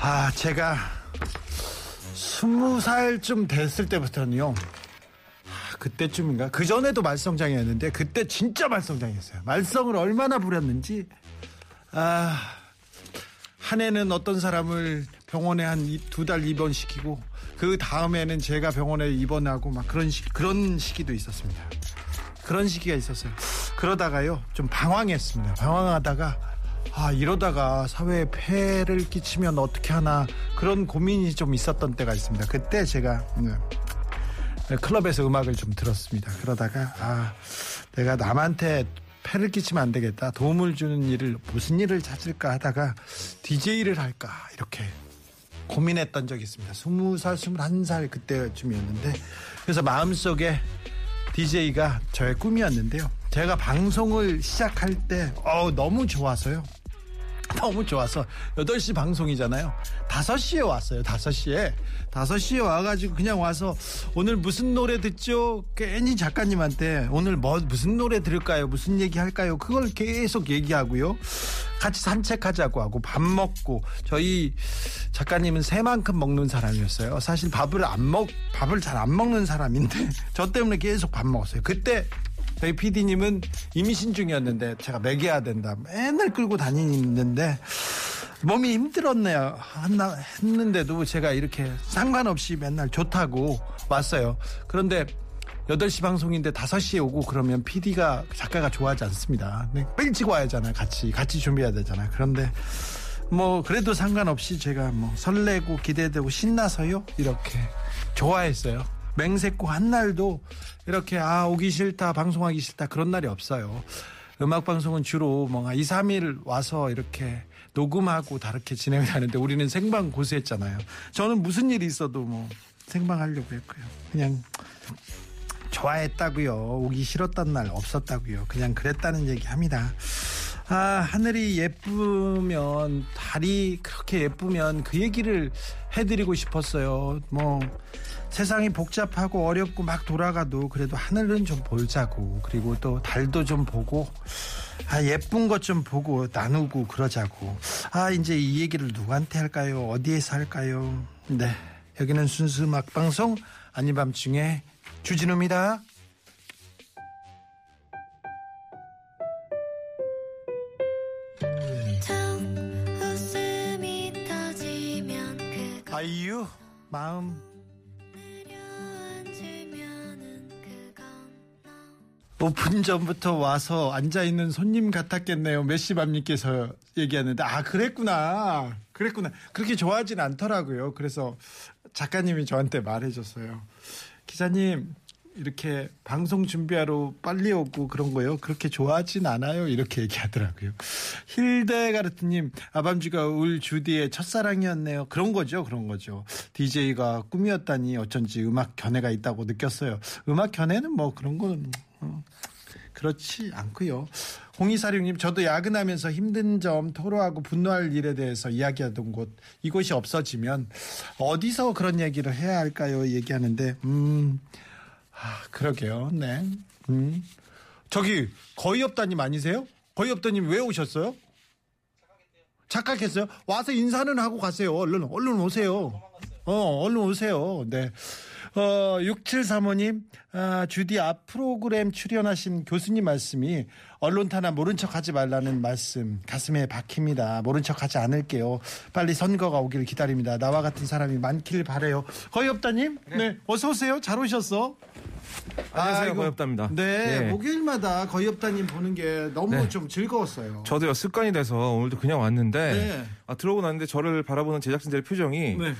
아, 제가 스무 살쯤 됐을 때부터는요. 아, 그때쯤인가? 그 전에도 말썽장이었는데 그때 진짜 말썽장이었어요. 말썽을 얼마나 부렸는지 아, 한 해는 어떤 사람을 병원에 한 두 달 입원시키고 그 다음에는 제가 병원에 입원하고 막 그런 시, 그런 시기도 있었습니다. 그런 시기가 있었어요. 그러다가요 좀 방황했습니다. 방황하다가 아 이러다가 사회에 폐를 끼치면 어떻게 하나 그런 고민이 좀 있었던 때가 있습니다. 그때 제가 음, 클럽에서 음악을 좀 들었습니다. 그러다가 아 내가 남한테 폐를 끼치면 안 되겠다. 도움을 주는 일을 무슨 일을 찾을까 하다가 DJ를 할까 이렇게 고민했던 적이 있습니다. 20살, 21살 그때쯤이었는데 그래서 마음속에 DJ가 저의 꿈이었는데요. 제가 방송을 시작할 때 어, 너무 좋아서요. 너무 좋아서 8시 방송이잖아요. 5시에 왔어요. 5시에. 5시에 와가지고 그냥 와서 오늘 무슨 노래 듣죠? 괜히 작가님한테 오늘 뭐 무슨 노래 들을까요? 무슨 얘기 할까요? 그걸 계속 얘기하고요. 같이 산책하자고 하고 밥 먹고 저희 작가님은 새만큼 먹는 사람이었어요. 사실 밥을 안 먹, 밥을 잘 안 먹는 사람인데 저 때문에 계속 밥 먹었어요. 그때 저희 PD님은 임신 중이었는데 제가 먹여야 된다. 맨날 끌고 다니는데 몸이 힘들었네요. 한나 했는데도 제가 이렇게 상관없이 맨날 좋다고 왔어요. 그런데 8시 방송인데 5시에 오고 그러면 PD가 작가가 좋아하지 않습니다. 네, 일찍 와야잖아요. 같이 같이 준비해야 되잖아요. 그런데 뭐 그래도 상관없이 제가 뭐 설레고 기대되고 신나서요. 이렇게 좋아했어요. 맹세코 한 날도 이렇게 아 오기 싫다 방송하기 싫다 그런 날이 없어요. 음악 방송은 주로 뭔가 2, 3일 와서 이렇게 녹음하고 다르게 진행을 하는데 우리는 생방 고수했잖아요. 저는 무슨 일이 있어도 뭐 생방 하려고 했고요. 그냥 좋아했다고요. 오기 싫었던 날 없었다고요. 그냥 그랬다는 얘기 합니다. 아, 하늘이 예쁘면 달이 그렇게 예쁘면 그 얘기를 해드리고 싶었어요. 뭐 세상이 복잡하고 어렵고 막 돌아가도 그래도 하늘은 좀 보자고 그리고 또 달도 좀 보고 아 예쁜 것 좀 보고 나누고 그러자고 아 이제 이 얘기를 누구한테 할까요 어디에서 할까요 네 여기는 순수 음악 방송 아닌 밤중에 주진우입니다. 마음 5분 전부터 와서 앉아 있는 손님 같았겠네요. 메시밤님께서 얘기하는데 아 그랬구나, 그랬구나. 그렇게 좋아하진 않더라고요. 그래서 작가님이 저한테 말해줬어요. 기자님 이렇게 방송 준비하러 빨리 오고 그런 거요. 그렇게 좋아하진 않아요. 이렇게 얘기하더라고요. 힐데 가르트님 아밤주가 울 주디의 첫사랑이었네요. 그런 거죠, 그런 거죠. DJ가 꿈이었다니 어쩐지 음악 견해가 있다고 느꼈어요. 음악 견해는 뭐 그런 거는 어, 그렇지 않고요. 홍이사령님 저도 야근하면서 힘든 점 토로하고 분노할 일에 대해서 이야기하던 곳 이곳이 없어지면 어디서 그런 얘기를 해야 할까요? 얘기하는데 음. 아, 그러게요. 네. 음. 저기 거의 없다님 아니세요? 거의 없다님 왜 오셨어요? 착각했어요. 와서 인사는 하고 가세요. 얼른 얼른 오세요. 어, 얼른 오세요. 네. 어, 6735님, 아, 주디 앞 프로그램 출연하신 교수님 말씀이 언론 타나 모른 척 하지 말라는 말씀 가슴에 박힙니다. 모른 척 하지 않을게요. 빨리 선거가 오기를 기다립니다. 나와 같은 사람이 많길 바래요. 거의 없다님? 네. 어서 오세요. 잘 오셨어. 안녕하세요, 아이고. 거의없답니다. 네, 네. 목요일마다 거의 없다님 보는 게 너무 네. 좀 즐거웠어요. 저도요 습관이 돼서 오늘도 그냥 왔는데 네. 아, 들어오고 났는데 저를 바라보는 제작진들의 표정이 네.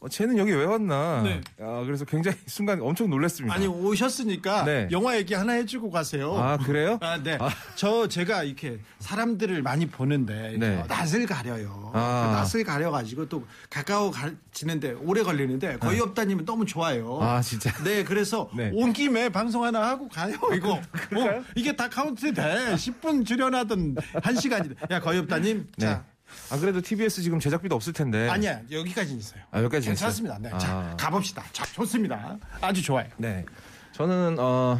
어, 쟤는 여기 왜 왔나? 네. 아, 그래서 굉장히 순간 엄청 놀랐습니다. 아니 오셨으니까 네. 영화 얘기 하나 해주고 가세요. 아, 그래요? 아, 네. 저 제가 이렇게 사람들을 많이 보는데 네. 낯을 가려요. 아. 그 낯을 가려가지고 또 가까워 지는데 오래 걸리는데 거의 없다님은 너무 좋아요. 아, 진짜? 네, 그래서 네. 온 김에 방송 하나 하고 가요. 이거 그럴까요? 어, 이게 다 카운트 돼. 10분 출연하던 1 시간이. 야 거의 없다님. 네. 자. 아, 그래도 TBS 지금 제작비도 없을 텐데. 아니야 여기까지 있어요. 아, 여기까지 괜찮습니다. 있어요? 네. 자 아. 가봅시다. 자 좋습니다. 아주 좋아요. 네. 저는, 어,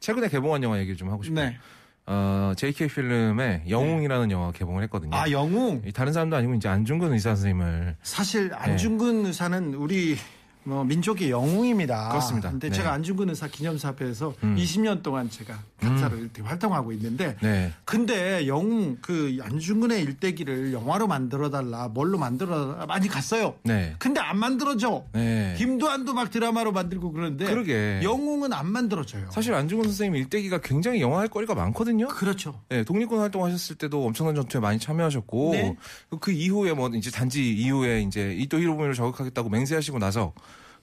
최근에 개봉한 영화 얘기를 좀 하고 싶어요. 네. 어, JK 필름의 영웅이라는 영화 개봉을 했거든요. 아 영웅. 이 다른 사람도 아니고 이제 안중근 의사 선생님을 사실 네. 안중근 의사는 우리 뭐 민족의 영웅입니다. 그렇습니다. 근데 네. 제가 안중근 의사 기념사업에서 음. 20년 동안 제가 강사로 이렇게 활동하고 있는데 네. 근데 영웅 그 안중근의 일대기를 영화로 만들어 달라 뭘로 만들어 달라 많이 갔어요. 네. 근데 안 만들어져. 네. 김도한도 막 드라마로 만들고 그러는데 그러게. 영웅은 안 만들어져요. 사실 안중근 선생님 일대기가 굉장히 영화할 거리가 많거든요. 그렇죠. 네, 독립군 활동하셨을 때도 엄청난 전투에 많이 참여하셨고 네. 그 이후에 뭐 이제 단지 이후에 이제 이또 히로부미를 저격하겠다고 맹세하시고 나서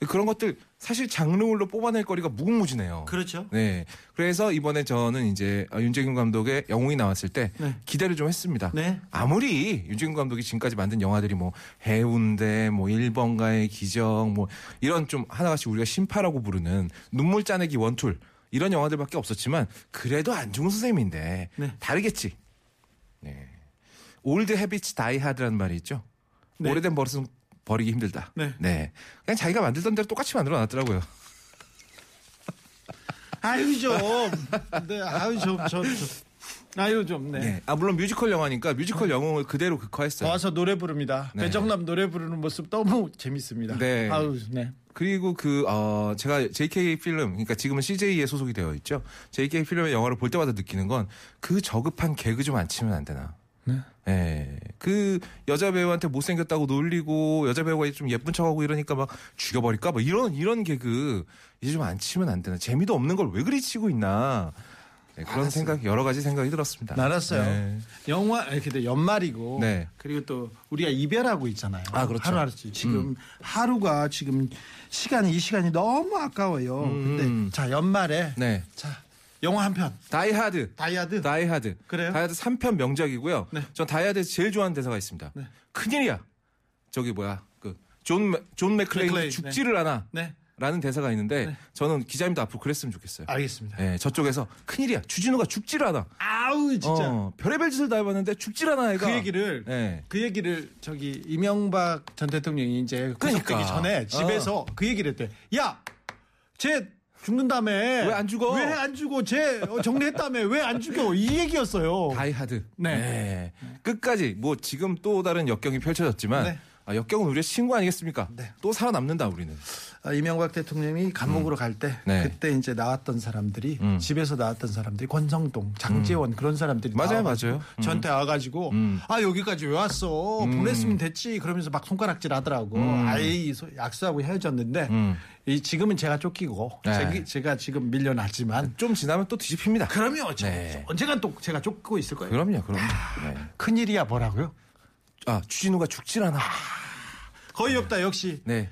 그런 것들 사실 장르물로 뽑아낼 거리가 무궁무진해요. 그렇죠. 네. 그래서 이번에 저는 이제 윤재균 감독의 영웅이 나왔을 때 네. 기대를 좀 했습니다. 네. 아무리 윤재균 감독이 지금까지 만든 영화들이 뭐 해운대, 뭐 1번가의 기적, 뭐 이런 좀 하나같이 우리가 신파라고 부르는 눈물 짜내기 one tool 이런 영화들밖에 없었지만 그래도 안중근 선생님인데 네. 다르겠지. 네. old habits die hard라는 말이 있죠. 네. 오래된 버릇은 버리기 힘들다. 네. 그냥 자기가 만들던 대로 똑같이 만들어 놨더라고요. 아유 좀. 네, 아유 좀, 저, 저. 아유 좀. 네. 네. 아 물론 뮤지컬 영화니까 뮤지컬 영웅을 그대로 극화했어요. 와서 노래 부릅니다. 네. 배정남 노래 부르는 모습 너무 재밌습니다. 네. 아유, 네. 그리고 그, 어, 제가 JK 필름, 그러니까 지금은 CJ에 소속이 되어 있죠. JK 필름의 영화를 볼 때마다 느끼는 건 그 저급한 개그 좀 안 치면 안 되나. 네. 예. 그 여자 배우한테 못생겼다고 놀리고 여자 배우가 좀 예쁜 척하고 이러니까 막 죽여버릴까? 뭐 이런, 이런 개그 이제 좀 안 치면 안 되나. 재미도 없는 걸 왜 그리 치고 있나. 네, 그런 알았어요. 생각, 여러 가지 생각이 들었습니다. 알았어요. 네. 영화 이렇게 돼 연말이고 네. 그리고 또 우리가 이별하고 있잖아요. 아, 그렇죠. 하루 하루씩 지금 하루가 지금 시간이 이 시간이 너무 아까워요. 음. 근데 자 연말에 네. 자 영화 한 편 다이하드. 다이하드 다이하드. 그래요? 다이하드 3편 명작이고요. 네. 전 다이하드에서 제일 좋아하는 대사가 있습니다. 네. 큰일이야. 저기 뭐야. 그 존, 맥- 존 맥클레인 맥클레인, 죽지를 않아. 네 라는 대사가 있는데 네. 저는 기자님도 앞으로 그랬으면 좋겠어요. 알겠습니다. 예, 저쪽에서 큰일이야. 주진우가 죽지를 않아. 아우 진짜 어, 별의별 짓을 다 해봤는데 죽질 않아 애가. 그 얘기를 예. 그 얘기를 저기 이명박 전 대통령이 이제 그러니까. 전에 집에서 그 얘기를 했대. 야, 쟤 죽는다며. 왜 안 죽어? 왜 안 죽어? 쟤 어, 정리했다며. 왜 안 죽여? 이 얘기였어요. 다이하드. 네. 네. 끝까지 뭐 지금 또 다른 역경이 펼쳐졌지만 네. 아, 역경은 우리의 친구 아니겠습니까? 네. 또 살아남는다 우리는. 아, 이명박 대통령이 감옥으로 갈때 네. 그때 이제 나왔던 사람들이 음. 집에서 나왔던 사람들이 권성동, 장재원 그런 사람들이 맞아요, 맞아요. 음. 저한테 와가지고 음. 아 여기까지 왜 왔어? 음. 보냈으면 됐지. 그러면서 막 손가락질 하더라고. 음. 아이 소- 약수하고 헤어졌는데 음. 이 지금은 제가 쫓기고 네. 제가, 지금 밀려났지만 좀 지나면 또 뒤집힙니다. 그럼요. 저- 네. 언젠간 또 제가 쫓고 있을 거예요. 그럼요, 그럼요. 네. 큰일이야 뭐라고요? 아, 주진우가 죽질 않아. 거의 없다 역시 네.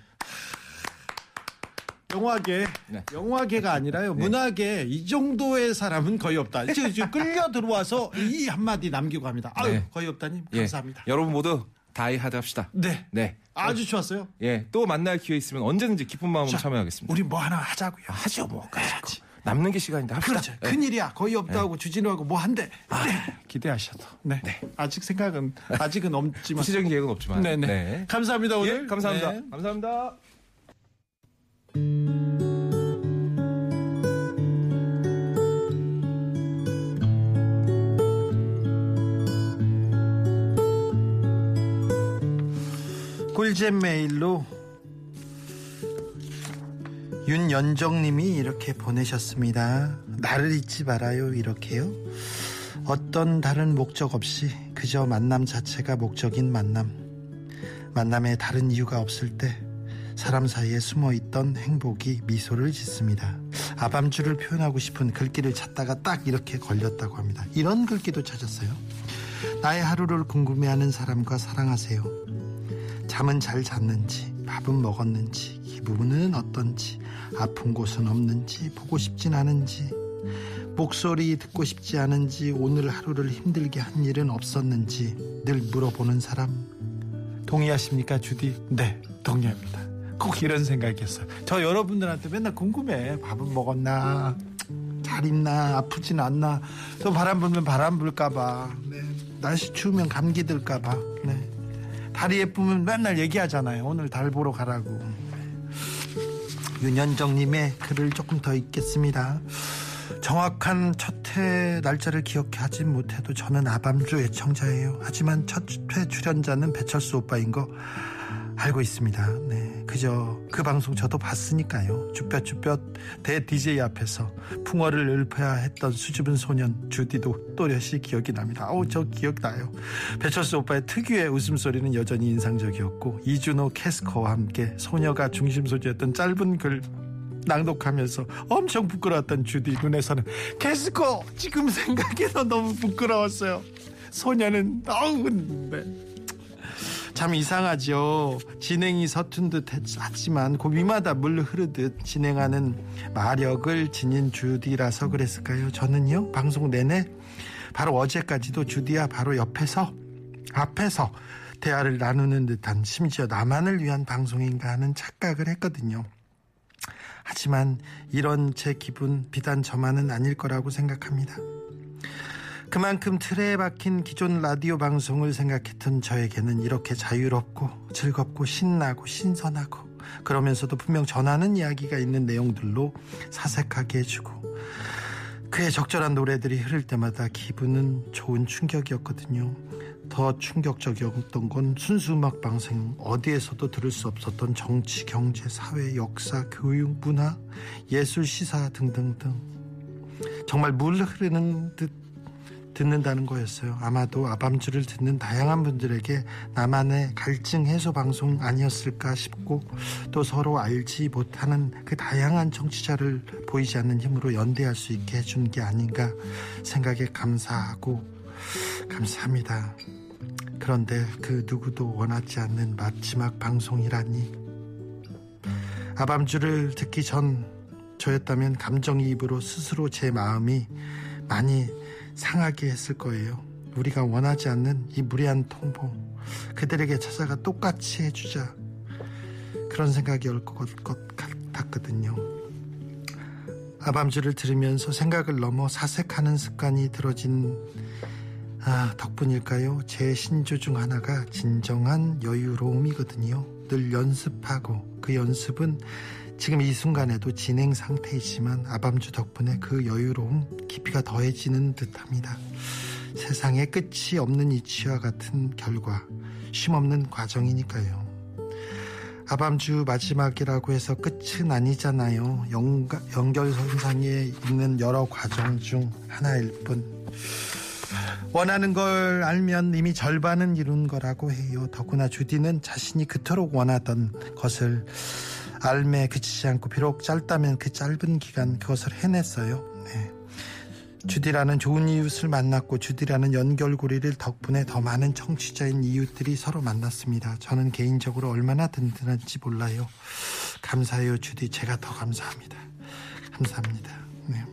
영화계 네. 영화계가 아니라요 문화계 이 정도의 사람은 거의 없다. 지금 지금 끌려 들어와서 이 한마디 남기고 갑니다. 아유 네. 거의 없다님 예. 감사합니다. 여러분 모두 다이하드 합시다. 네 네. 아주 좋았어요. 예. 또 만날 기회 있으면 언제든지 기쁜 마음으로 자, 참여하겠습니다. 우리 뭐 하나 하자고요. 하죠, 뭐. 해야지. 남는 게 시간인데 합시다. 그렇죠. 예. 큰일이야. 거의 없다고 주진우하고 뭐 한대. 네. 기대하셔도. 네. 아직 생각은 아직은 없지만. 구체적인 계획은 없지만. 네네. 네. 감사합니다 오늘. 예, 감사합니다. 네. 감사합니다. 꿀잼 메일로 윤연정님이 이렇게 보내셨습니다. 나를 잊지 말아요. 이렇게요. 어떤 다른 목적 없이 그저 만남 자체가 목적인 만남. 만남에 다른 이유가 없을 때 사람 사이에 숨어 있던 행복이 미소를 짓습니다. 아밤주를 표현하고 싶은 글귀를 찾다가 딱 이렇게 걸렸다고 합니다. 이런 글귀도 찾았어요. 나의 하루를 궁금해하는 사람과 사랑하세요. 잠은 잘 잤는지 밥은 먹었는지 기분은 어떤지 아픈 곳은 없는지 보고 싶진 않은지 목소리 듣고 싶지 않은지 오늘 하루를 힘들게 한 일은 없었는지 늘 물어보는 사람. 동의하십니까 주디? 네 동의합니다. 꼭 이런 생각이었어요. 저 여러분들한테 맨날 궁금해. 밥은 먹었나? 잘 있나? 아프진 않나? 또 바람 불면 바람 불까봐. 네. 날씨 추우면 감기 들까봐. 네. 달이 예쁘면 맨날 얘기하잖아요. 오늘 달 보러 가라고. 윤현정님의 글을 조금 더 읽겠습니다. 정확한 첫 회 날짜를 기억하지 못해도 저는 아밤주 애청자예요. 하지만 첫 회 출연자는 배철수 오빠인 거 알고 있습니다. 네, 그저 그 방송 저도 봤으니까요. 쭈뼛쭈뼛 대 DJ 앞에서 풍어를 읊어야 했던 수줍은 소년 주디도 또렷이 기억이 납니다. 아우 저 기억나요. 배철수 오빠의 특유의 웃음소리는 여전히 인상적이었고 이준호 캐스커와 함께 소녀가 중심 소재였던 짧은 글 낭독하면서 엄청 부끄러웠던 주디 눈에서는 캐스커 지금 생각해도 너무 부끄러웠어요. 소녀는 어우 네. 참 이상하죠. 진행이 서툰 듯 했지만 그 위마다 물 흐르듯 진행하는 마력을 지닌 주디라서 그랬을까요? 저는요 방송 내내 바로 어제까지도 주디야 바로 옆에서 앞에서 대화를 나누는 듯한 심지어 나만을 위한 방송인가 하는 착각을 했거든요. 하지만 이런 제 기분 비단 저만은 아닐 거라고 생각합니다. 그만큼 틀에 박힌 기존 라디오 방송을 생각했던 저에게는 이렇게 자유롭고 즐겁고 신나고 신선하고 그러면서도 분명 전하는 이야기가 있는 내용들로 사색하게 해주고 그의 적절한 노래들이 흐를 때마다 기분은 좋은 충격이었거든요. 더 충격적이었던 건 순수 음악 방송 어디에서도 들을 수 없었던 정치, 경제, 사회, 역사, 교육, 문화, 예술, 시사 등등등 정말 물 흐르는 듯 듣는다는 거였어요. 아마도 아밤주를 듣는 다양한 분들에게 나만의 갈증 해소 방송 아니었을까 싶고 또 서로 알지 못하는 그 다양한 정치자를 보이지 않는 힘으로 연대할 수 있게 해준 게 아닌가 생각에 감사하고 감사합니다. 그런데 그 누구도 원하지 않는 마지막 방송이라니 아밤주를 듣기 전 저였다면 감정이입으로 스스로 제 마음이 많이 상하게 했을 거예요. 우리가 원하지 않는 이 무례한 통보 그들에게 찾아가 똑같이 해주자 그런 생각이 올 것 같았거든요. 아밤주를 들으면서 생각을 넘어 사색하는 습관이 들어진 아, 덕분일까요? 제 신조 중 하나가 진정한 여유로움이거든요. 늘 연습하고 그 연습은 지금 이 순간에도 진행 상태이지만 아밤주 덕분에 그 여유로움 깊이가 더해지는 듯합니다. 세상에 끝이 없는 이치와 같은 결과 쉼없는 과정이니까요. 아밤주 마지막이라고 해서 끝은 아니잖아요. 연가, 연결선상에 있는 여러 과정 중 하나일 뿐. 원하는 걸 알면 이미 절반은 이룬 거라고 해요. 더구나 주디는 자신이 그토록 원하던 것을 알매 그치지 않고 비록 짧다면 그 짧은 기간 그것을 해냈어요. 네. 주디라는 좋은 이웃을 만났고 주디라는 연결고리를 덕분에 더 많은 청취자인 이웃들이 서로 만났습니다. 저는 개인적으로 얼마나 든든한지 몰라요. 감사해요, 주디. 제가 더 감사합니다. 감사합니다. 네.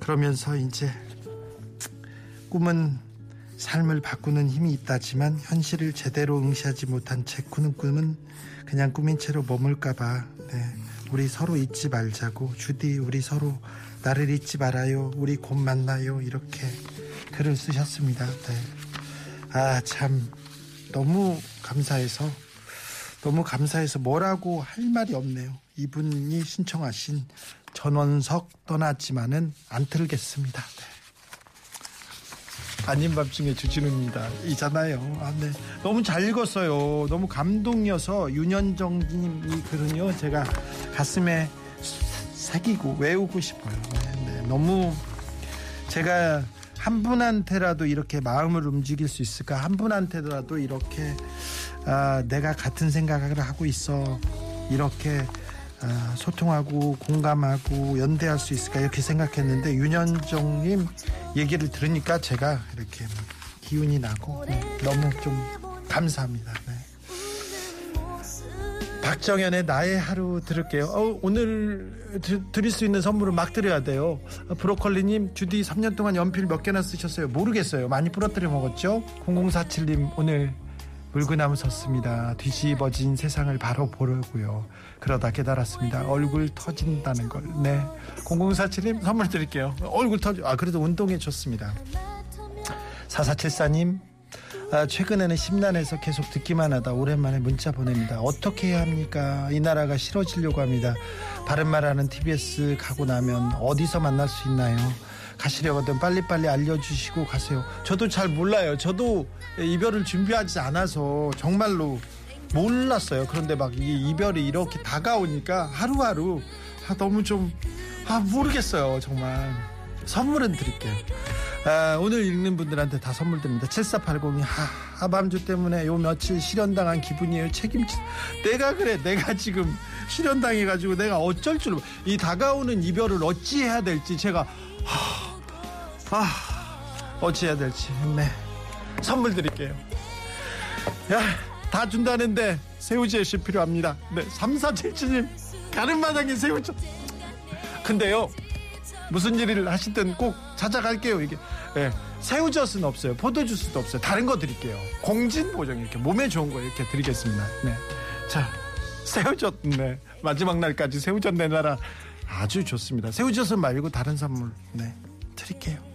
그러면서 이제 꿈은 삶을 바꾸는 힘이 있다지만 현실을 제대로 응시하지 못한 제 꾸는 꿈은 그냥 꾸민 채로 머물까봐. 네. 우리 서로 잊지 말자고. 주디 우리 서로 나를 잊지 말아요. 우리 곧 만나요. 이렇게 글을 쓰셨습니다. 네. 아참. 너무 감사해서 너무 감사해서 뭐라고 할 말이 없네요. 이분이 신청하신 전원석 떠났지만은 안 틀겠습니다. 네. 아닌 밤중에 주진우입니다. 이잖아요. 아, 네. 너무 잘 읽었어요. 너무 감동이어서 윤현정님 이 글은요 제가 가슴에 새기고 외우고 싶어요. 네, 네. 너무 제가 한 분한테라도 이렇게 마음을 움직일 수 있을까? 한 분한테라도 이렇게 아, 내가 같은 생각을 하고 있어. 이렇게 아, 소통하고 공감하고 연대할 수 있을까 이렇게 생각했는데 윤현정님 얘기를 들으니까 제가 이렇게 기운이 나고 네, 너무 좀 감사합니다. 네. 박정현의 나의 하루 들을게요. 어, 오늘 드, 드릴 수 있는 선물을 막 드려야 돼요. 어, 브로콜리님, 주디 3년 동안 연필 몇 개나 쓰셨어요? 모르겠어요. 많이 부러뜨려 먹었죠? 0047님, 오늘 물구나무 섰습니다. 뒤집어진 세상을 바로 보려고요. 그러다 깨달았습니다. 얼굴 터진다는 걸. 네. 0047님 선물 드릴게요. 얼굴 터져. 아, 그래도 운동에 좋습니다. 4474님, 아, 최근에는 심란해서 계속 듣기만 하다 오랜만에 문자 보냅니다. 어떻게 해야 합니까? 이 나라가 싫어지려고 합니다. 바른 말 하는 TBS 가고 나면 어디서 만날 수 있나요? 가시려거든 빨리빨리 알려주시고 가세요. 저도 잘 몰라요. 저도 이별을 준비하지 않아서 정말로 몰랐어요. 그런데 막이 이별이 이렇게 다가오니까 하루하루 아, 너무 좀 아, 모르겠어요. 정말 선물은 드릴게요. 아, 오늘 읽는 분들한테 다 선물 드립니다. 7480이 하, 하밤주 때문에 요 며칠 실현당한 기분이에요. 책임지. 내가 그래. 내가 지금 실현당해가지고 내가 어쩔 줄. 이 다가오는 이별을 어찌 해야 될지 제가 하, 아, 어찌 해야 될지. 네. 선물 드릴게요. 야, 다 준다는데 새우젓이 필요합니다. 네, 3477님 가른마당에 새우젓. 근데요. 무슨 일을 하시든 꼭 찾아갈게요. 이게 예, 새우젓은 없어요. 포도주스도 없어요. 다른 거 드릴게요. 공진 보정 이렇게 몸에 좋은 거 이렇게 드리겠습니다. 네, 자 새우젓 네 마지막 날까지 새우젓 내놔라 아주 좋습니다. 새우젓은 말고 다른 선물 네 드릴게요.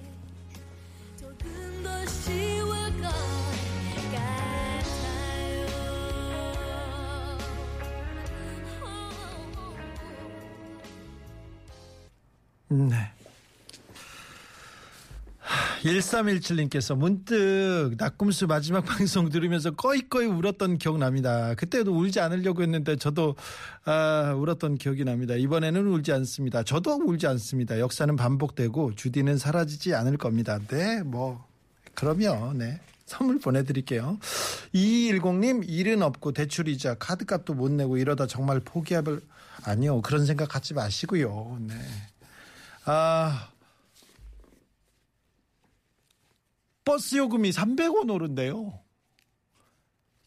네. 1317님께서 문득 낙금수 마지막 방송 들으면서 꺼이꺼이 울었던 기억 납니다. 그때도 울지 않으려고 했는데 저도 아, 울었던 기억이 납니다. 이번에는 울지 않습니다. 저도 울지 않습니다. 역사는 반복되고 주디는 사라지지 않을 겁니다. 네, 뭐 그러면 네. 선물 보내드릴게요. 2210님 일은 없고 대출이자 카드값도 못 내고 이러다 정말 포기할 아니요 그런 생각 갖지 마시고요. 네. 아 버스 요금이 300원 오른대요.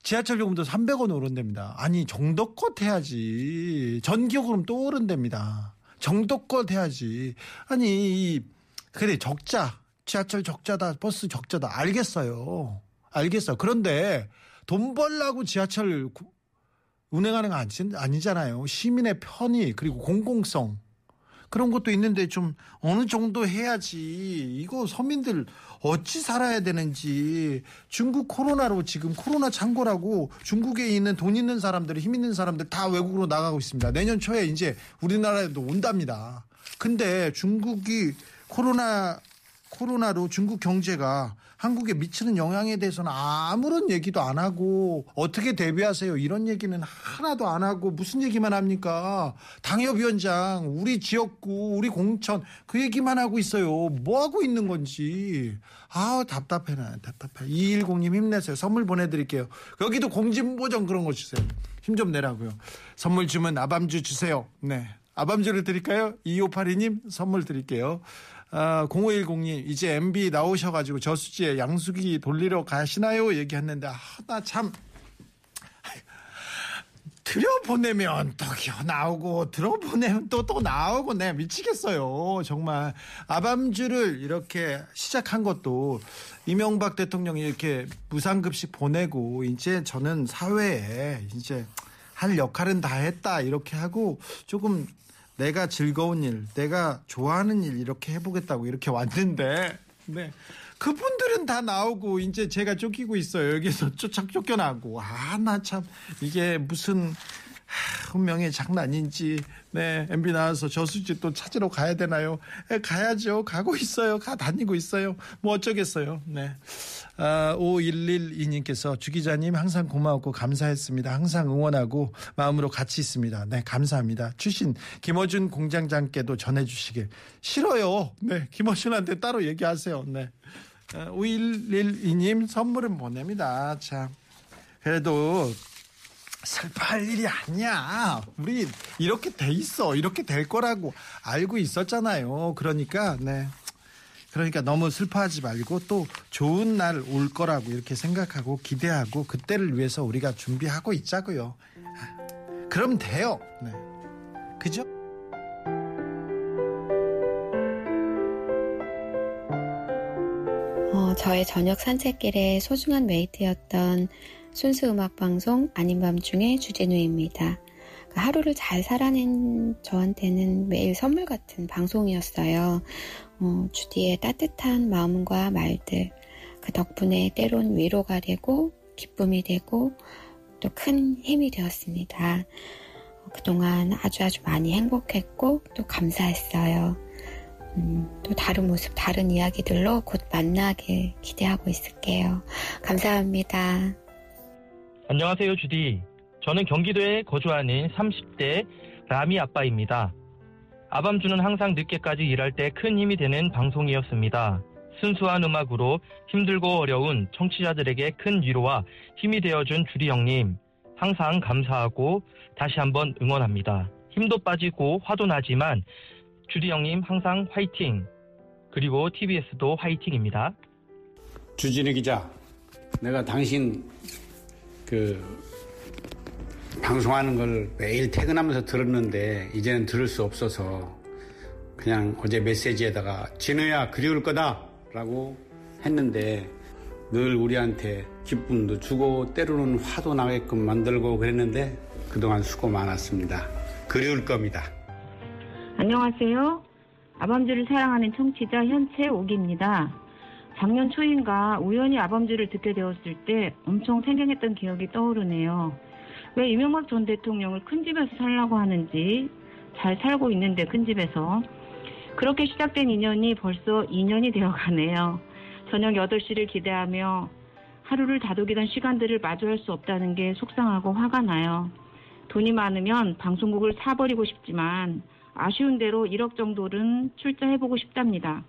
지하철 요금도 300원 오른답니다. 아니 정도껏 해야지. 전기요금 또 오른답니다. 정도껏 해야지. 아니 이- 그래 적자. 지하철 적자다. 버스 적자다. 알겠어요. 알겠어. 그런데 돈 벌라고 지하철 구- 운행하는 거 아니, 아니잖아요. 시민의 편의 그리고 공공성 그런 것도 있는데 좀 어느 정도 해야지. 이거 서민들 어찌 살아야 되는지. 중국 코로나로 지금 코로나 창고라고 중국에 있는 돈 있는 사람들, 힘 있는 사람들 다 외국으로 나가고 있습니다. 내년 초에 이제 우리나라에도 온답니다. 근데 중국이 코로나 코로나로 중국 경제가 한국에 미치는 영향에 대해서는 아무런 얘기도 안 하고 어떻게 대비하세요? 이런 얘기는 하나도 안 하고 무슨 얘기만 합니까? 당협위원장, 우리 지역구, 우리 공천 그 얘기만 하고 있어요. 뭐 하고 있는 건지. 아 답답해 나 답답해. 210님 힘내세요. 선물 보내드릴게요. 여기도 공진보정 그런 거 주세요. 힘 좀 내라고요. 선물 주면 아밤주 주세요. 네. 아밤주를 드릴까요? 2582님 선물 드릴게요. 아, 0510님 이제 MB 나오셔가지고 저수지에 양수기 돌리러 가시나요? 얘기했는데 아, 나 참. 들여보내면 또 나오고 들어보내면 또 또 나오고 내 미치겠어요. 정말. 아밤주를 이렇게 시작한 것도 이명박 대통령이 이렇게 무상급식 보내고 이제 저는 사회에 이제 할 역할은 다 했다 이렇게 하고 조금 내가 즐거운 일, 내가 좋아하는 일 이렇게 해보겠다고 이렇게 왔는데, 네. 그분들은 다 나오고 이제 제가 쫓기고 있어요. 여기서 쫓아 쫓겨나고 아 나 참 이게 무슨 하, 운명의 장난인지 네 MB 나와서 저수지 또 찾으러 가야 되나요? 에, 가야죠. 가고 있어요. 가 다니고 있어요. 뭐 어쩌겠어요. 네. 아, 5112님께서 주 기자님 항상 고마웠고 감사했습니다. 항상 응원하고 마음으로 같이 있습니다. 네, 감사합니다. 출신 김어준 공장장께도 전해주시길 싫어요. 네, 김어준한테 따로 얘기하세요. 네. 아, 5112님 선물은 보냅니다. 자, 그래도 슬퍼할 일이 아니야. 우리 이렇게 돼 있어. 이렇게 될 거라고 알고 있었잖아요. 그러니까, 네. 그러니까 너무 슬퍼하지 말고 또 좋은 날 올 거라고 이렇게 생각하고 기대하고 그때를 위해서 우리가 준비하고 있자고요. 아, 그럼 돼요. 네. 그죠? 어, 저의 저녁 산책길의 소중한 메이트였던 순수 음악 방송 아닌 밤중에 주진우입니다. 그 하루를 잘 살아낸 저한테는 매일 선물 같은 방송이었어요. 어, 주디의 따뜻한 마음과 말들, 그 덕분에 때론 위로가 되고 기쁨이 되고 또 큰 힘이 되었습니다. 어, 그동안 아주 아주 많이 행복했고 또 감사했어요. 음, 또 다른 모습, 다른 이야기들로 곧 만나길 기대하고 있을게요. 감사합니다. 안녕하세요, 주디. 저는 경기도에 거주하는 30대 라미 아빠입니다. 아밤주는 항상 늦게까지 일할 때 큰 힘이 되는 방송이었습니다. 순수한 음악으로 힘들고 어려운 청취자들에게 큰 위로와 힘이 되어준 주디 형님, 항상 감사하고 다시 한번 응원합니다. 힘도 빠지고 화도 나지만 주디 형님 항상 화이팅! 그리고 TBS도 화이팅입니다. 주진우 기자, 내가 당신 그 방송하는 걸 매일 퇴근하면서 들었는데 이제는 들을 수 없어서 그냥 어제 메시지에다가 진우야 그리울 거다 라고 했는데 늘 우리한테 기쁨도 주고 때로는 화도 나게끔 만들고 그랬는데 그동안 수고 많았습니다. 그리울 겁니다. 안녕하세요. 아밤주를 사랑하는 청취자 현채 옥입니다. 작년 초인가 우연히 아밤주를 듣게 되었을 때 엄청 생경했던 기억이 떠오르네요. 왜 이명박 전 대통령을 큰 집에서 살라고 하는지 잘 살고 있는데 큰 집에서 그렇게 시작된 인연이 벌써 2년이 되어 가네요. 저녁 8시를 기대하며 하루를 다독이던 시간들을 마주할 수 없다는 게 속상하고 화가 나요. 돈이 많으면 방송국을 사버리고 싶지만 아쉬운 대로 1억 정도는 출자해보고 싶답니다.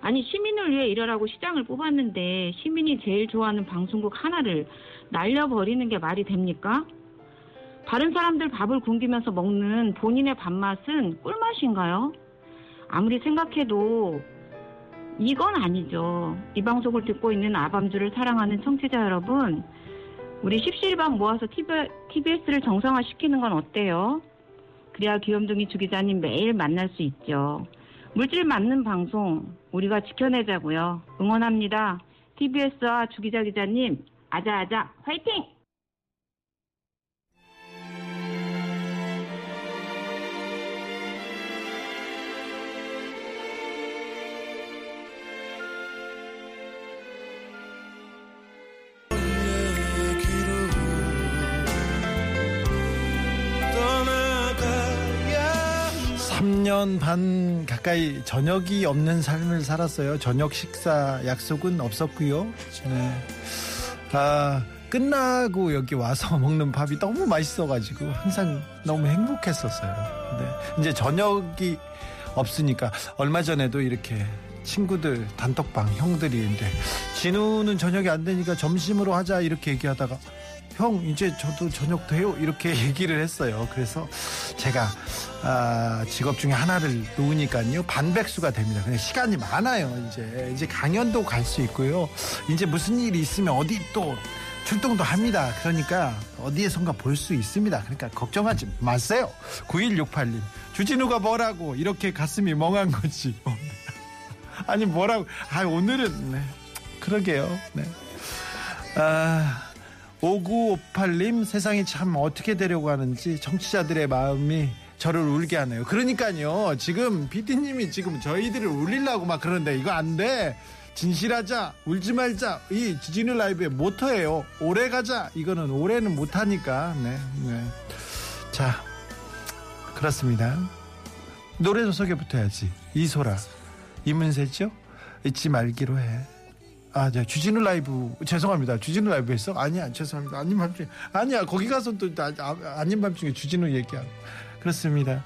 아니 시민을 위해 일하라고 시장을 뽑았는데 시민이 제일 좋아하는 방송국 하나를 날려버리는 게 말이 됩니까? 다른 사람들 밥을 굶기면서 먹는 본인의 밥맛은 꿀맛인가요? 아무리 생각해도 이건 아니죠. 이 방송을 듣고 있는 아밤주를 사랑하는 청취자 여러분, 우리 십시일반 모아서 TBS를 정상화시키는 건 어때요? 그래야 귀염둥이 주기자님 매일 만날 수 있죠. 물질 맞는 방송 우리가 지켜내자고요. 응원합니다. TBS와 주기자 기자님 아자아자 화이팅! 삼년반 가까이 저녁이 없는 삶을 살았어요. 저녁 식사 약속은 없었고요. 네. 아, 끝나고 여기 와서 먹는 밥이 너무 맛있어가지고 항상 너무 행복했었어요. 네. 이제 저녁이 없으니까 얼마 전에도 이렇게 친구들 단톡방 형들이 인데 진우는 저녁이 안 되니까 점심으로 하자 이렇게 얘기하다가 형 이제 저도 저녁 돼요 이렇게 얘기를 했어요. 그래서 제가 아, 직업 중에 하나를 놓으니까요 반백수가 됩니다. 그냥 시간이 많아요. 이제 이제 강연도 갈 수 있고요. 이제 무슨 일이 있으면 어디 또 출동도 합니다. 그러니까 어디에선가 볼 수 있습니다. 그러니까 걱정하지 마세요. 9168님 주진우가 뭐라고 이렇게 가슴이 멍한 거지. 아니 뭐라고? 아 오늘은 네. 그러게요. 네. 아. 5958님 세상이 참 어떻게 되려고 하는지 청취자들의 마음이 저를 울게 하네요. 그러니까요. 지금 PD님이 지금 저희들을 울리려고 막 그러는데 이거 안 돼. 진실하자, 울지 말자. 이 지진우 라이브의 모토예요. 오래 가자. 이거는 올해는 못 하니까. 네, 네. 자, 그렇습니다. 노래 소개부터 해야지. 이소라, 이문세죠? 잊지 말기로 해. 아, 네. 주진우 라이브 죄송합니다. 주진우 라이브 했어? 아니야, 죄송합니다. 아닌 밤중에 아니야. 거기 가서 또 아, 아닌 밤중에 주진우 얘기하고 그렇습니다.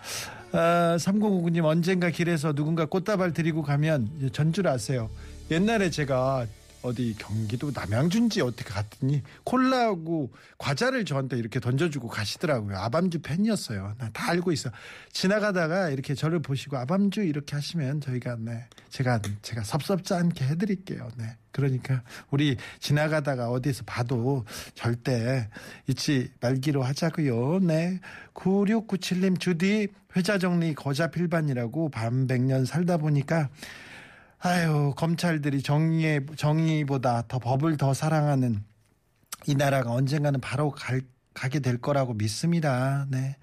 아, 3059님 언젠가 길에서 누군가 꽃다발 드리고 가면 전줄 아세요. 옛날에 제가 어디 경기도 남양준지 어떻게 갔더니 콜라하고 과자를 저한테 이렇게 던져주고 가시더라고요. 아밤주 팬이었어요. 나 다 알고 있어. 지나가다가 이렇게 저를 보시고 아밤주 이렇게 하시면 저희가 네 제가 제가 섭섭지 않게 해드릴게요. 네. 그러니까 우리 지나가다가 어디서 봐도 절대 잊지 말기로 하자고요. 네. 9697님 주디 회자 정리 거자 필반이라고 반백년 살다 보니까 아유 검찰들이 정의에 정의보다 더 법을 더 사랑하는 이 나라가 언젠가는 바로 갈, 가게 될 거라고 믿습니다. 네.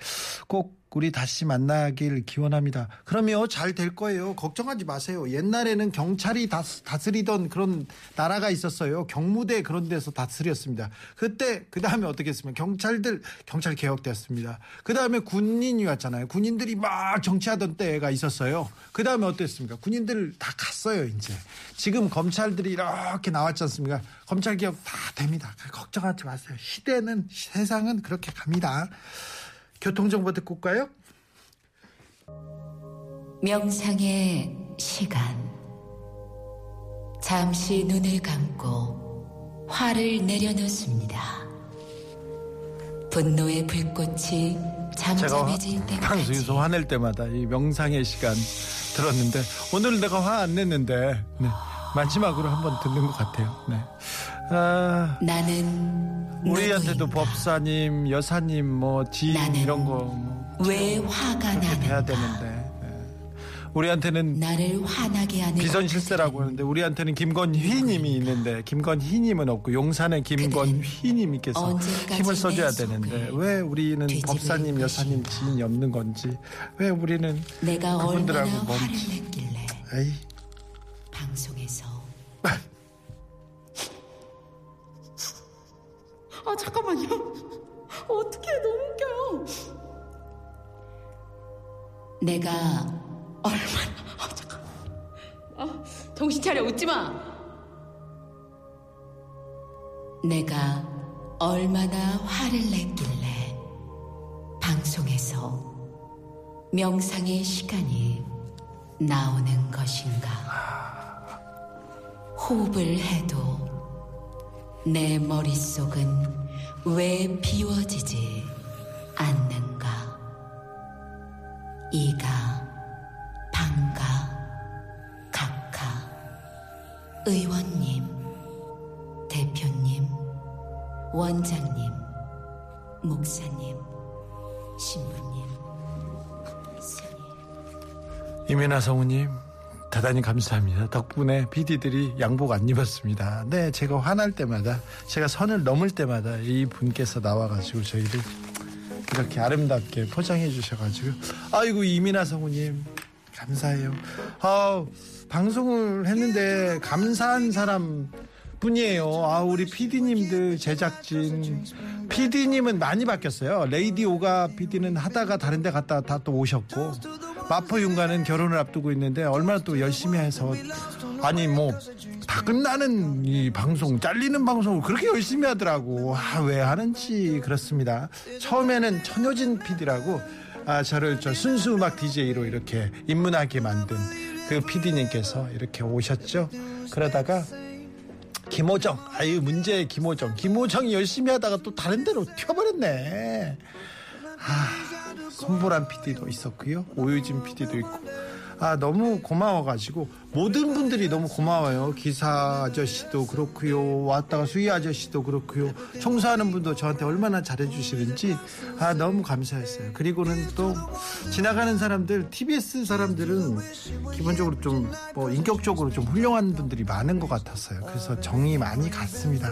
꼭 우리 다시 만나길 기원합니다. 그러면 잘 될 거예요. 걱정하지 마세요. 옛날에는 경찰이 다스, 다스리던 그런 나라가 있었어요. 경무대 그런 데서 다스렸습니다. 그때 그 다음에 어떻게 했으면 경찰들 경찰 개혁됐습니다. 그 다음에 군인이 왔잖아요. 군인들이 막 정치하던 때가 있었어요. 그 다음에 어땠습니까? 군인들 다 갔어요. 이제 지금 검찰들이 이렇게 나왔지 않습니까? 검찰 개혁 다 됩니다. 걱정하지 마세요. 시대는 세상은 그렇게 갑니다. 교통정보 듣고 올까요? 명상의 시간. 잠시 눈을 감고 화를 내려놓습니다. 분노의 불꽃이 잠잠해질 때까지 방송에서 화낼 때마다 이 명상의 시간 들었는데 오늘 내가 화 안 냈는데 네, 마지막으로 한번 듣는 것 같아요. 네. 아, 나는 우리한테도 법사님, 여사님, 뭐 지인 이런 거뭐 왜 화가 나는가? 돼야 되는데 네. 우리한테는 나를 화나게 하는 비선실세라고 하는데 우리한테는 김건희님이 있는데 김건희님은 없고 용산에 김건희님께서 힘을 써줘야 내 되는데 왜 우리는 법사님, 여사님 지인이 없는 건지 왜 우리는 내가 그분들하고 얼마나 화를 먼지 냈길래 에이. 방송에서 아 잠깐만요. 어떻게 너무 웃겨요. 내가 얼마나 아 잠깐. 아 정신 차려 웃지 마. 내가 얼마나 화를 냈길래 방송에서 명상의 시간이 나오는 것인가. 호흡을 해도 내 머릿속은 왜 비워지지 않는가. 이가, 방가, 각하, 의원님, 대표님, 원장님, 목사님, 신부님, 이민아 성우님 대단히 감사합니다. 덕분에 PD들이 양복 안 입었습니다. 네, 제가 화날 때마다 제가 선을 넘을 때마다 이 분께서 나와가지고 저희를 이렇게 아름답게 포장해 주셔가지고 아이고 이민아 성우님 감사해요. 아 방송을 했는데 감사한 사람 뿐이에요. 아 우리 PD님들 제작진 PD님은 많이 바뀌었어요. 레이디 오가 PD는 하다가 다른 데 갔다 다 또 오셨고 마포 윤가는 결혼을 앞두고 있는데 얼마나 또 열심히 해서 아니 뭐 다 끝나는 이 방송 잘리는 방송을 그렇게 열심히 하더라고. 아, 왜 하는지 그렇습니다. 처음에는 천효진 PD라고 아 저를 저 순수 음악 DJ로 이렇게 입문하게 만든 그 PD님께서 이렇게 오셨죠. 그러다가 김호정 아유 문제의 김호정. 김호정이 열심히 하다가 또 다른 데로 튀어버렸네. 아 손보란 PD도 있었고요. 오유진 PD도 있고. 아 너무 고마워가지고 모든 분들이 너무 고마워요. 기사 아저씨도 그렇고요. 왔다가 수희 아저씨도 그렇고요. 청소하는 분도 저한테 얼마나 잘해주시는지 아 너무 감사했어요. 그리고는 또 지나가는 사람들 TBS 사람들은 기본적으로 좀 뭐 인격적으로 좀 훌륭한 분들이 많은 것 같았어요. 그래서 정이 많이 갔습니다.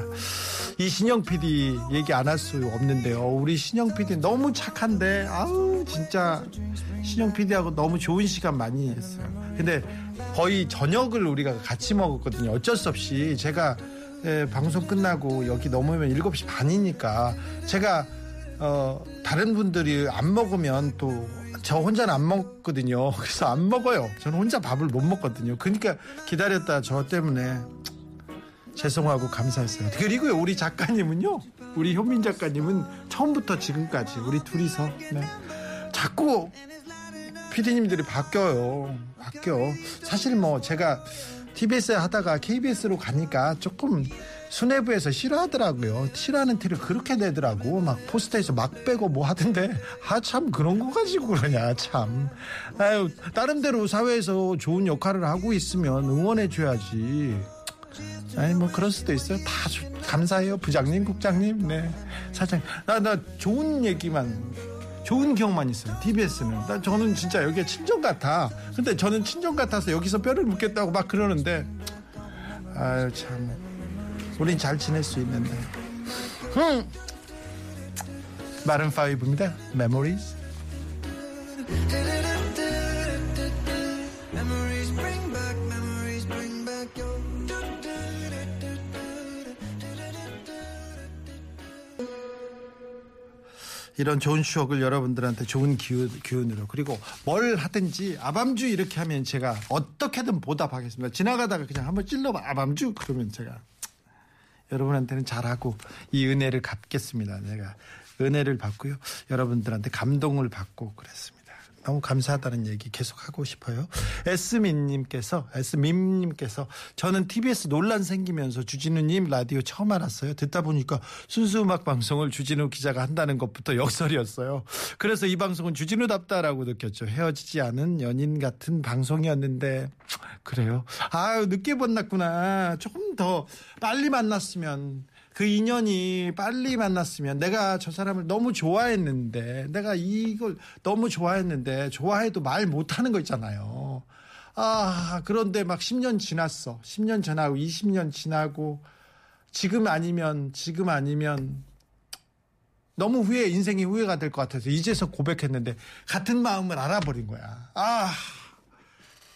이 신영 PD 얘기 안 할 수 없는데요. 우리 신영 PD 너무 착한데 아우 진짜 신영 PD하고 너무 좋은 시간 많이 했어요. 근데 거의 저녁을 우리가 같이 먹었거든요. 어쩔 수 없이 제가 예, 방송 끝나고 여기 넘으면 7시 반이니까 제가 어, 다른 분들이 안 먹으면 또 저 혼자는 안 먹거든요. 그래서 안 먹어요. 저는 혼자 밥을 못 먹거든요. 그러니까 기다렸다 저 때문에 죄송하고 감사했어요. 그리고요, 우리 작가님은요, 우리 현민 작가님은 처음부터 지금까지 우리 둘이서 네. 자꾸 피디님들이 바뀌어요. 바뀌어. 사실 뭐 제가 TBS 하다가 KBS로 가니까 조금 수뇌부에서 싫어하더라고요. 싫어하는 티를 그렇게 내더라고. 막 포스터에서 막 빼고 뭐 하던데. 아, 참, 그런 거 가지고 그러냐, 참. 아유, 나름대로 사회에서 좋은 역할을 하고 있으면 응원해줘야지. 아니, 뭐, 그럴 수도 있어요. 다 조- 감사해요. 부장님, 국장님, 네. 사장. 나, 나 좋은 얘기만, 좋은 기억만 있어요. TBS는. 나, 저는 진짜 여기에 친정 같아. 근데 저는 친정 같아서 여기서 뼈를 묻겠다고 막 그러는데. 아유, 참. 우린 잘 지낼 수 있는데. 음. 마른 파이브입니다. Memories. 이런 좋은 추억을 여러분들한테 좋은 기운, 기운으로 그리고 뭘 하든지 아밤주 이렇게 하면 제가 어떻게든 보답하겠습니다. 지나가다가 그냥 한번 찔러봐 아밤주 그러면 제가 여러분한테는 잘하고 이 은혜를 갚겠습니다. 내가 은혜를 받고요. 여러분들한테 감동을 받고 그랬습니다. 너무 감사하다는 얘기 계속 하고 싶어요. 에스민님께서 에스민님께서 저는 TBS 논란 생기면서 주진우님 라디오 처음 알았어요. 듣다 보니까 순수 음악 방송을 주진우 기자가 한다는 것부터 역설이었어요. 그래서 이 방송은 주진우답다라고 느꼈죠. 헤어지지 않은 연인 같은 방송이었는데 그래요. 아유 늦게 만났구나. 조금 더 빨리 만났으면 그 인연이 빨리 만났으면 내가 저 사람을 너무 좋아했는데 내가 이걸 너무 좋아했는데 좋아해도 말 못하는 거 있잖아요. 아 그런데 막 10년 지났어. 10년 지나고 20년 지나고 지금 아니면 지금 아니면 너무 후회 인생이 후회가 될 것 같아서 이제서 고백했는데 같은 마음을 알아버린 거야. 아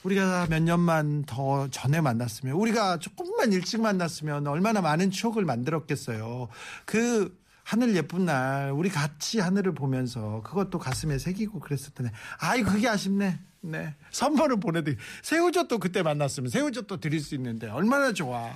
우리가 몇 년만 더 전에 만났으면 우리가 조금만 일찍 만났으면 얼마나 많은 추억을 만들었겠어요. 그 하늘 예쁜 날 우리 같이 하늘을 보면서 그것도 가슴에 새기고 그랬을 텐데 아이 그게 아쉽네. 네. 선물을 보내드리 새우젓도 그때 만났으면 새우젓도 드릴 수 있는데 얼마나 좋아.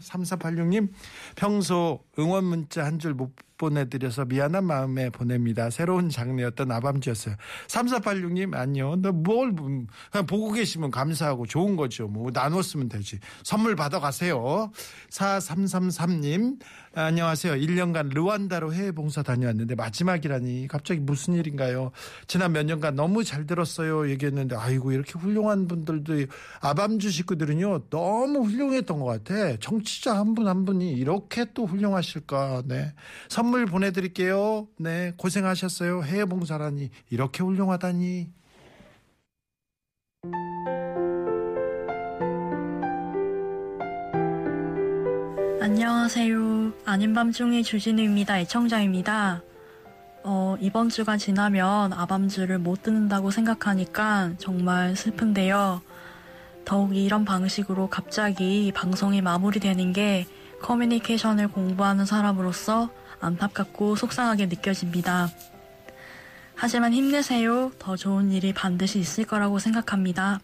3486님 평소 응원 문자 한 줄 못 보내드려서 미안한 마음에 보냅니다. 새로운 장르였던 아밤주였어요. 3486님 아니요. 너뭘 그냥 보고 계시면 감사하고 좋은 거죠. 뭐 나눴으면 되지. 선물 받아가세요. 4333님 안녕하세요. 1년간 르완다로 해외 봉사 다녀왔는데 마지막이라니 갑자기 무슨 일인가요? 지난 몇 년간 너무 잘 들었어요. 얘기했는데 아이고 이렇게 훌륭한 분들도 아밤주 식구들은요 너무 훌륭했던 것 같아. 정치 자 한 분 한 분이 이렇게 또 훌륭하실까? 네. 선물 보내드릴게요. 네. 고생하셨어요. 해외 봉사라니 이렇게 훌륭하다니. 안녕하세요. 아닌 밤중의 주진우입니다. 애청자입니다. 어, 이번 주가 지나면 아밤주를 못 듣는다고 생각하니까 정말 슬픈데요. 더욱 이런 방식으로 갑자기 방송이 마무리되는 게 커뮤니케이션을 공부하는 사람으로서 안타깝고 속상하게 느껴집니다. 하지만 힘내세요. 더 좋은 일이 반드시 있을 거라고 생각합니다.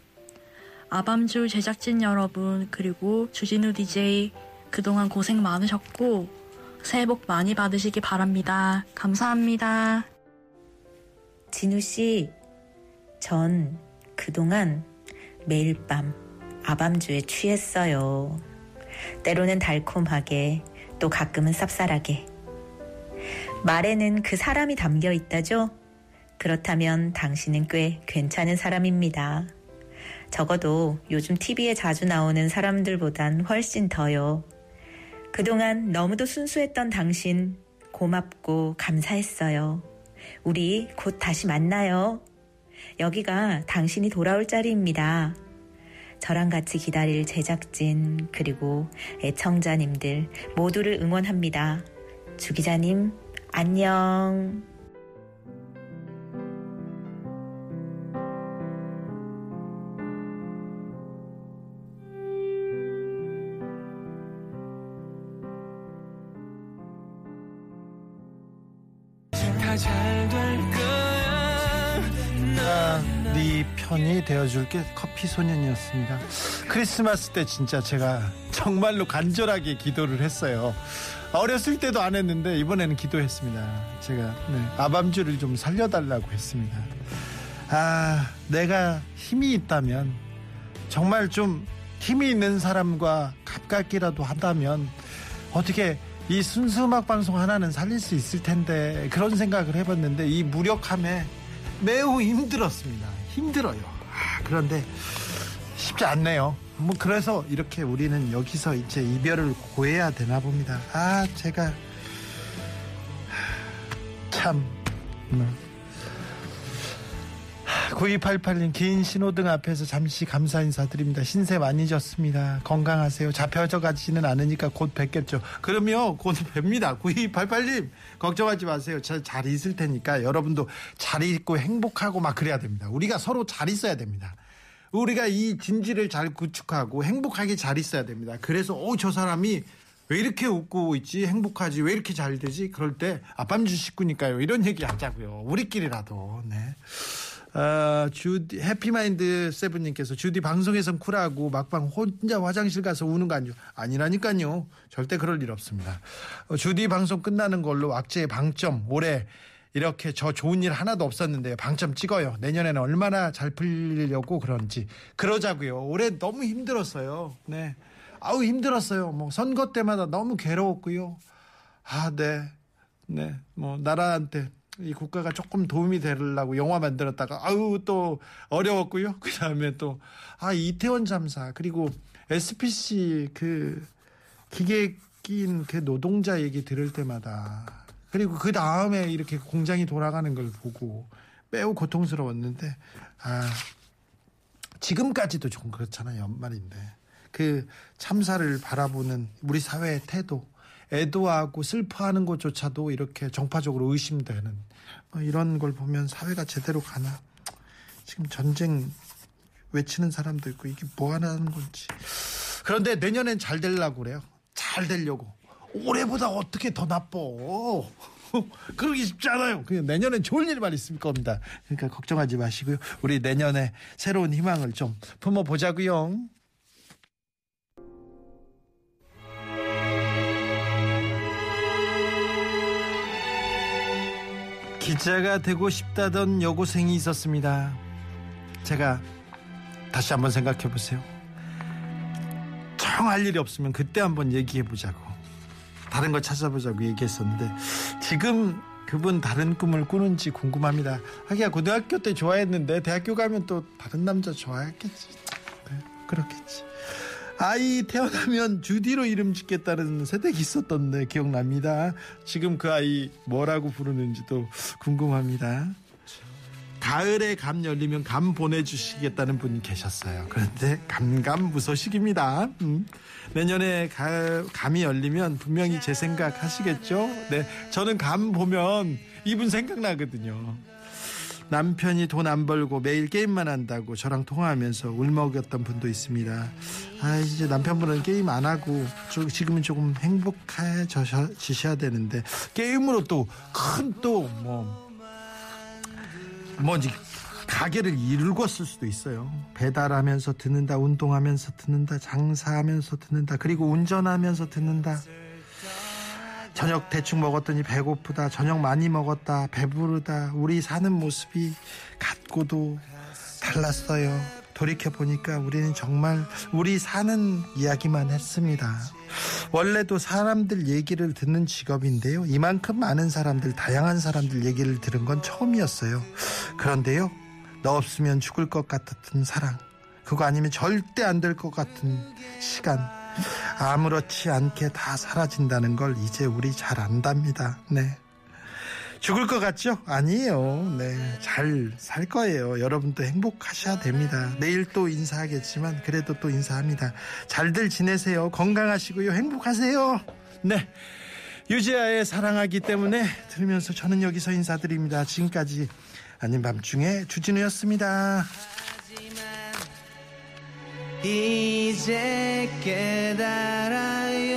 아밤주 제작진 여러분, 그리고 주진우 DJ 그동안 고생 많으셨고, 새해 복 많이 받으시기 바랍니다. 감사합니다. 진우 씨, 전 그동안 매일 밤 아밤주에 취했어요. 때로는 달콤하게, 또 가끔은 쌉쌀하게. 말에는 그 사람이 담겨 있다죠? 그렇다면 당신은 꽤 괜찮은 사람입니다. 적어도 요즘 TV에 자주 나오는 사람들보단 훨씬 더요. 그동안 너무도 순수했던 당신 고맙고 감사했어요. 우리 곧 다시 만나요. 여기가 당신이 돌아올 자리입니다. 저랑 같이 기다릴 제작진 그리고 애청자님들 모두를 응원합니다. 주 기자님 안녕. 편이 되어줄 게 커피 소년이었습니다. 크리스마스 때 진짜 제가 정말로 간절하게 기도를 했어요. 어렸을 때도 안 했는데 이번에는 기도했습니다. 제가 네, 아밤주를 좀 살려달라고 했습니다. 아, 내가 힘이 있다면 정말 좀 힘이 있는 사람과 가깝기라도 한다면 어떻게 이 순수 음악 방송 하나는 살릴 수 있을 텐데 그런 생각을 해봤는데 이 무력함에 매우 힘들었습니다. 힘들어요. 아, 그런데 쉽지 않네요. 뭐 그래서 이렇게 우리는 여기서 이제 이별을 고해야 되나 봅니다. 아 제가 참 음. 9288님 긴 신호등 앞에서 잠시 감사 인사드립니다. 신세 많이 졌습니다. 건강하세요. 잡혀져 가지는 않으니까 곧 뵙겠죠. 그러면 곧 뵙니다. 9288님 걱정하지 마세요. 잘, 잘 있을 테니까 여러분도 잘 있고 행복하고 막 그래야 됩니다. 우리가 서로 잘 있어야 됩니다. 우리가 이 진지를 잘 구축하고 행복하게 잘 있어야 됩니다. 그래서 어 저 사람이 왜 이렇게 웃고 있지 행복하지 왜 이렇게 잘 되지 그럴 때 아밤주 식구니까요 이런 얘기 하자고요 우리끼리라도 네. 어, 주디 해피마인드 세븐님께서 주디 방송에선 쿨하고 막방 혼자 화장실 가서 우는 거 아니요 아니라니까요 절대 그럴 일 없습니다 어, 주디 방송 끝나는 걸로 악재의 방점 올해 이렇게 저 좋은 일 하나도 없었는데요. 방점 찍어요. 내년에는 얼마나 잘 풀리려고 그런지. 그러자고요. 올해 너무 힘들었어요. 네. 아우 힘들었어요. 뭐 선거 때마다 너무 괴로웠고요. 아, 네. 네. 뭐 나라한테 이 국가가 조금 도움이 되려고 영화 만들었다가 아우 또 어려웠고요. 그다음에 또 아 이태원 참사. 그리고 SPC 그 기계 낀 그 노동자 얘기 들을 때마다 그리고 그 다음에 이렇게 공장이 돌아가는 걸 보고 매우 고통스러웠는데 아 지금까지도 좀 그렇잖아요. 연말인데. 그 참사를 바라보는 우리 사회의 태도 애도하고 슬퍼하는 것조차도 이렇게 정파적으로 의심되는 뭐 이런 걸 보면 사회가 제대로 가나? 지금 전쟁 외치는 사람도 있고 이게 뭐 하는 건지. 그런데 내년엔 잘 되려고 그래요. 잘 되려고. 올해보다 어떻게 더 나빠? 그러기 쉽지 않아요. 그냥 내년엔 좋은 일만 있을 겁니다. 그러니까 걱정하지 마시고요. 우리 내년에 새로운 희망을 좀 품어보자고요 기자가 되고 싶다던 여고생이 있었습니다. 제가 다시 한번 생각해 보세요. 정할 일이 없으면 그때 한번 얘기해 보자고. 다른 거 찾아보자고 얘기했었는데 지금 그분 다른 꿈을 꾸는지 궁금합니다. 하기야 고등학교 때 좋아했는데 대학교 가면 또 다른 남자 좋아했겠지. 네, 그렇겠지. 아이 태어나면 주디로 이름 짓겠다는 세대기 있었던데 기억납니다. 지금 그 아이 뭐라고 부르는지도 궁금합니다. 가을에 감 열리면 감 보내주시겠다는 분이 계셨어요. 그런데 감감무소식입니다. 음. 내년에 가, 감이 열리면 분명히 제 생각 하시겠죠? 네, 저는 감 보면 이분 생각나거든요. 남편이 돈 안 벌고 매일 게임만 한다고 저랑 통화하면서 울먹였던 분도 있습니다. 아 이제 남편분은 게임 안 하고 지금은 조금 행복해지셔야 되는데 게임으로 또 큰 또 뭐 뭐지 가게를 이루었을 수도 있어요. 배달하면서 듣는다, 운동하면서 듣는다, 장사하면서 듣는다, 그리고 운전하면서 듣는다. 저녁 대충 먹었더니 배고프다. 저녁 많이 먹었다. 배부르다. 우리 사는 모습이 같고도 달랐어요. 돌이켜 보니까 우리는 정말 우리 사는 이야기만 했습니다. 원래도 사람들 얘기를 듣는 직업인데요. 이만큼 많은 사람들, 다양한 사람들 얘기를 들은 건 처음이었어요. 그런데요. 너 없으면 죽을 것 같았던 사랑. 그거 아니면 절대 안 될 것 같은 시간. 아무렇지 않게 다 사라진다는 걸 이제 우리 잘 안답니다. 네. 죽을 것 같죠? 아니에요. 네. 잘 살 거예요. 여러분도 행복하셔야 됩니다. 내일 또 인사하겠지만 그래도 또 인사합니다. 잘들 지내세요. 건강하시고요. 행복하세요. 네. 유지아의 사랑하기 때문에 들으면서 저는 여기서 인사드립니다. 지금까지 아닌 밤중에 주진우였습니다. 이제 깨달아요.